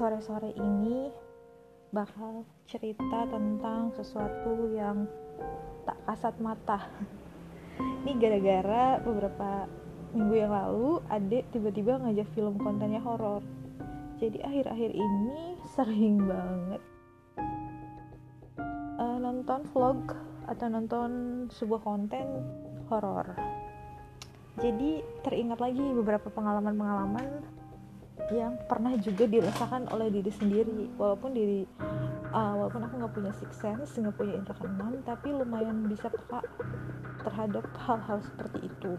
sore-sore ini bakal cerita tentang sesuatu yang tak kasat mata. Ini gara-gara beberapa minggu yang lalu adek tiba-tiba ngajak film kontennya horor. Jadi akhir-akhir ini sering banget uh, nonton vlog atau nonton sebuah konten horor. Jadi teringat lagi beberapa pengalaman-pengalaman yang pernah juga dirasakan oleh diri sendiri. Walaupun diri uh, walaupun aku nggak punya six sense nggak punya indera keenam tapi lumayan bisa peka terhadap hal-hal seperti itu.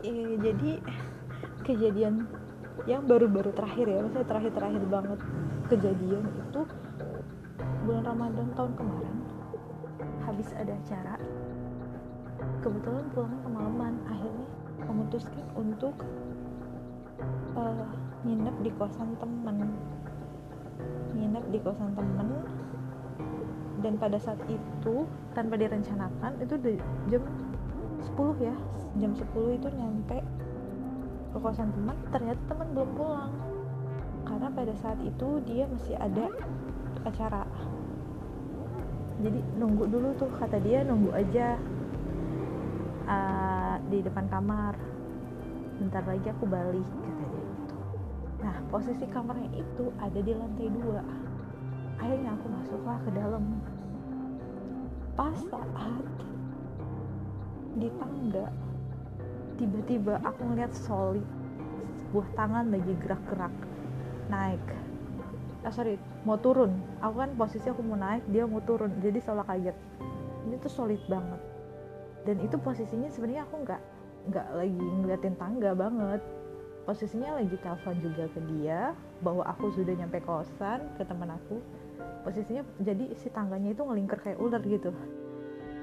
E, jadi kejadian yang baru-baru terakhir ya maksudnya terakhir-terakhir banget kejadian itu bulan Ramadan tahun kemarin habis ada acara kebetulan pulangnya kemalaman. Akhirnya memutuskan untuk uh, nginep di kosan temen. Nginep di kosan temen. Dan pada saat itu tanpa direncanakan itu di jam 10 ya. Jam 10 itu nyampe ke kosan teman ternyata teman belum pulang. Karena pada saat itu dia masih ada acara. Jadi nunggu dulu tuh kata dia nunggu aja uh, di depan kamar bentar lagi aku balik kata dia gitu. Nah posisi kamarnya itu ada di lantai dua. Akhirnya aku masuklah ke dalam. Pas saat di tangga tiba-tiba aku ngeliat solid sebuah tangan lagi gerak-gerak naik. Eh, sorry mau turun. Aku kan posisi aku mau naik dia mau turun. Jadi salah kaget. Ini tuh solid banget. Dan itu posisinya sebenarnya aku nggak nggak lagi ngeliatin tangga banget. Posisinya lagi telepon juga ke dia bahwa aku sudah nyampe kosan ke teman aku. Posisinya jadi si tangganya itu ngelingkar kayak ular gitu.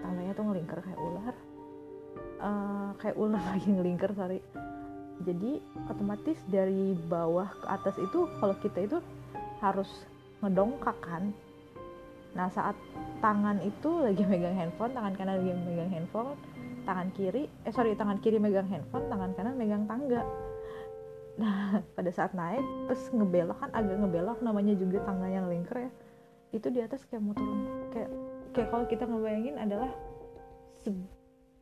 Tangganya tuh ngelingkar kayak ular. Uh, kayak ular lagi ngelingkar sorry. Jadi otomatis dari bawah ke atas itu kalau kita itu harus ngedongkak kan. Nah saat tangan itu lagi megang handphone tangan kanan lagi megang handphone tangan kiri eh sorry tangan kiri megang handphone tangan kanan megang tangga. Nah pada saat naik terus ngebelok kan agak ngebelok namanya juga tangga yang lingkar ya. Itu di atas kayak mau turun kayak kayak kalau kita ngebayangin adalah se,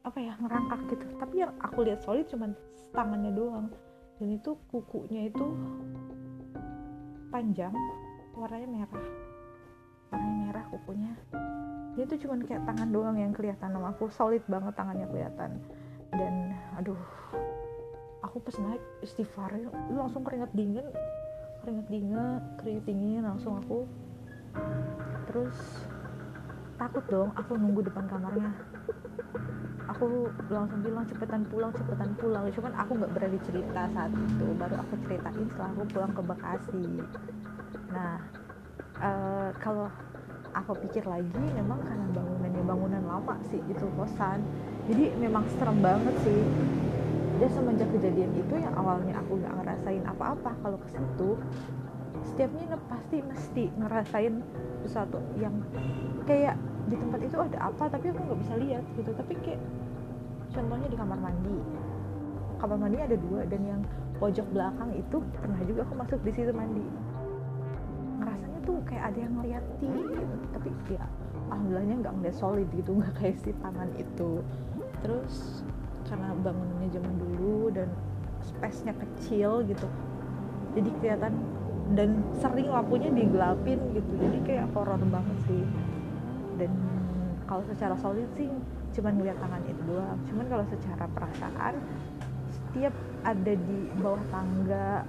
apa ya ngerangkak gitu. Tapi yang aku lihat solid cuman tangannya doang. Dan itu kukunya itu panjang warnanya merah. Warnanya merah kukunya dia tuh cuman kayak tangan doang yang kelihatan sama aku solid banget tangannya kelihatan. Dan aduh aku pas naik istighfar langsung keringat dingin keringat dingin keringat dingin langsung aku. Terus takut dong aku nunggu depan kamarnya. Aku langsung bilang cepetan pulang cepetan pulang. Cuman aku nggak berani cerita saat itu baru aku ceritain setelah aku pulang ke Bekasi. Nah uh, kalau aku pikir lagi memang karena bangunannya bangunan lama sih itu kosan. Jadi memang serem banget sih. Dan semenjak kejadian itu yang awalnya aku nggak ngerasain apa-apa kalau ke situ setiap nginep pasti mesti ngerasain sesuatu yang kayak di tempat itu ada apa tapi aku nggak bisa lihat gitu. Tapi kayak contohnya di kamar mandi. Kamar mandi ada dua dan yang pojok belakang itu pernah juga aku masuk di situ mandi. Ngerasanya tuh kayak ada yang ngeliatin gitu. tapi ya alhamdulillahnya nggak ngeliat solid gitu nggak kayak si tangan itu. Terus karena bangunannya zaman dulu dan space-nya kecil gitu jadi kelihatan dan sering lampunya digelapin gitu. Jadi kayak horor banget sih. Dan kalau secara solid sih cuman ngeliat tangan itu doang. Cuman kalau secara perasaan setiap ada di bawah tangga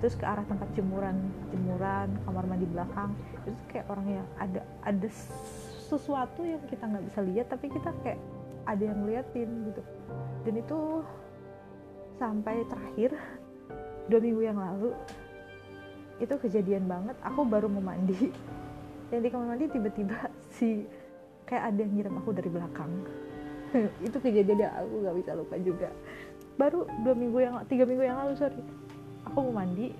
terus ke arah tempat jemuran jemuran kamar mandi belakang. Itu kayak orang yang ada ada sesuatu yang kita nggak bisa lihat tapi kita kayak ada yang ngeliatin gitu. Dan itu sampai terakhir dua minggu yang lalu itu kejadian banget. Aku baru mau mandi. Dan di kamar mandi tiba-tiba si kayak ada yang nyiram aku dari belakang. Itu kejadian yang aku gak bisa lupa juga. Baru dua minggu yang tiga minggu yang lalu sorry aku mau mandi.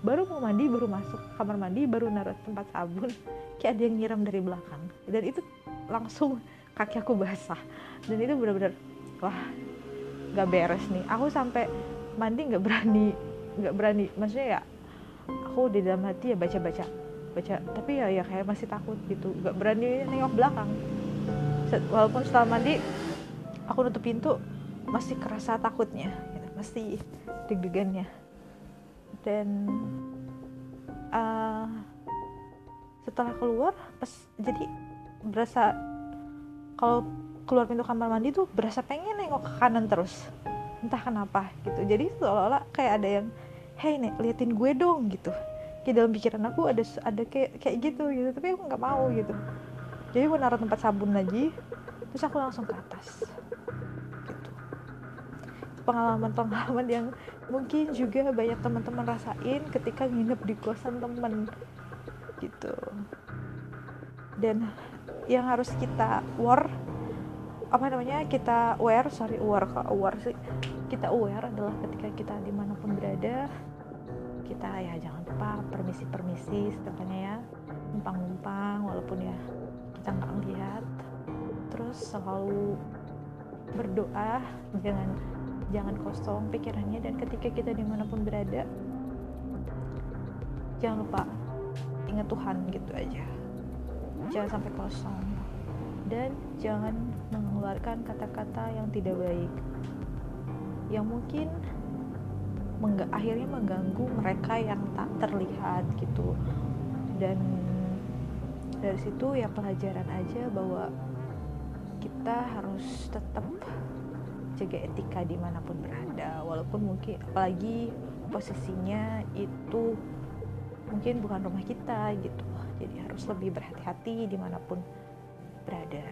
Baru mau mandi baru masuk kamar mandi baru naruh tempat sabun. Kayak ada yang nyiram dari belakang. Dan itu langsung kaki aku basah. Dan itu benar-benar wah gak beres nih. Aku sampai mandi nggak berani nggak berani. Maksudnya ya aku di dalam hati ya baca baca. Tapi ya ya kayak masih takut gitu. Nggak berani nengok belakang. Walaupun setelah mandi aku nutup pintu masih kerasa takutnya. Masih deg-degannya dan uh, setelah keluar pas jadi berasa kalau keluar pintu kamar mandi tuh berasa pengen nengok ke kanan terus. Entah kenapa gitu. Jadi seolah-olah kayak ada yang hey nek liatin gue dong gitu. Kayak dalam pikiran aku ada ada kayak kayak gitu gitu. Tapi aku nggak mau gitu. Jadi aku naruh tempat sabun lagi terus aku langsung ke atas pengalaman-pengalaman yang mungkin juga banyak teman-teman rasain ketika nginep di kosan temen gitu. Dan yang harus kita war apa namanya kita aware sorry aware kok aware sih. Kita aware adalah ketika kita di mana pun berada kita ya jangan lupa permisi permisi setepatnya ya. Numpang numpang walaupun ya kita nggak lihat terus selalu berdoa jangan jangan kosong pikirannya dan ketika kita di mana pun berada jangan lupa ingat Tuhan gitu aja. Jangan sampai kosong. Dan jangan mengeluarkan kata-kata yang tidak baik. Yang mungkin mengga akhirnya mengganggu mereka yang tak terlihat gitu. Dan dari situ ya pelajaran aja bahwa kita harus tetap jaga etika di mana pun berada. Walaupun mungkin apalagi posisinya itu mungkin bukan rumah kita gitu. Jadi harus lebih berhati-hati di mana pun berada